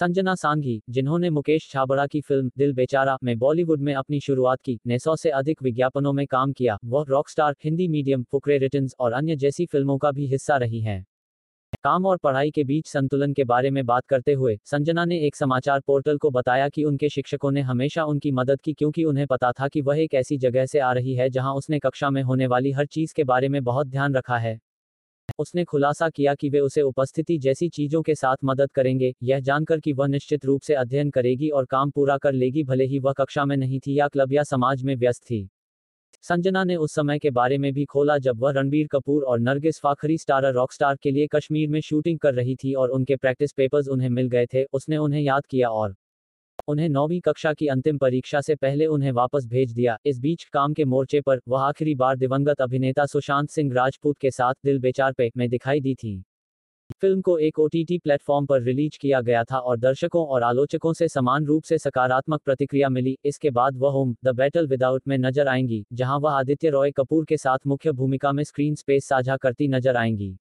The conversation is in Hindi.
संजना सांघी, जिन्होंने मुकेश छाबड़ा की फ़िल्म दिल बेचारा में बॉलीवुड में अपनी शुरुआत की, ने सौ से अधिक विज्ञापनों में काम किया। वह Rockstar, Hindi medium, Fukrey returns और अन्य जैसी फ़िल्मों का भी हिस्सा रही हैं। काम और पढ़ाई के बीच संतुलन के बारे में बात करते हुए, संजना ने एक समाचार पोर्टल को बताया कि उनके शिक्षकों ने हमेशा उनकी मदद की क्योंकि उन्हें पता था कि वह एक ऐसी जगह से आ रही है जहाँ उसने कक्षा में होने वाली हर चीज़ के बारे में बहुत ध्यान रखा है। उसने खुलासा किया कि वे उसे उपस्थिति जैसी चीज़ों के साथ मदद करेंगे, यह जानकर कि वह निश्चित रूप से अध्ययन करेगी और काम पूरा कर लेगी भले ही वह कक्षा में नहीं थी या क्लब या समाज में व्यस्त थी। संजना ने उस समय के बारे में भी खोला जब वह रणबीर कपूर और नरगिस फाखरी स्टारर रॉकस्टार के लिए कश्मीर में शूटिंग कर रही थी और उनके प्रैक्टिस पेपर्स उन्हें मिल गए थे, उसने उन्हें याद किया और उन्हें नौवीं कक्षा की अंतिम परीक्षा से पहले उन्हें वापस भेज दिया। इस बीच काम के मोर्चे पर वह आखिरी बार दिवंगत अभिनेता सुशांत सिंह राजपूत के साथ दिल बेचार पे में दिखाई दी थी। फ़िल्म को एक ओटीटी प्लेटफॉर्म पर रिलीज़ किया गया था और दर्शकों और आलोचकों से समान रूप से सकारात्मक प्रतिक्रिया मिली। इसके बाद वह होम, द बैटल विदाउट में नज़र आएँगी, जहाँ वह आदित्य रॉय कपूर के साथ मुख्य भूमिका में स्क्रीन स्पेस साझा करती नज़र आएँगी।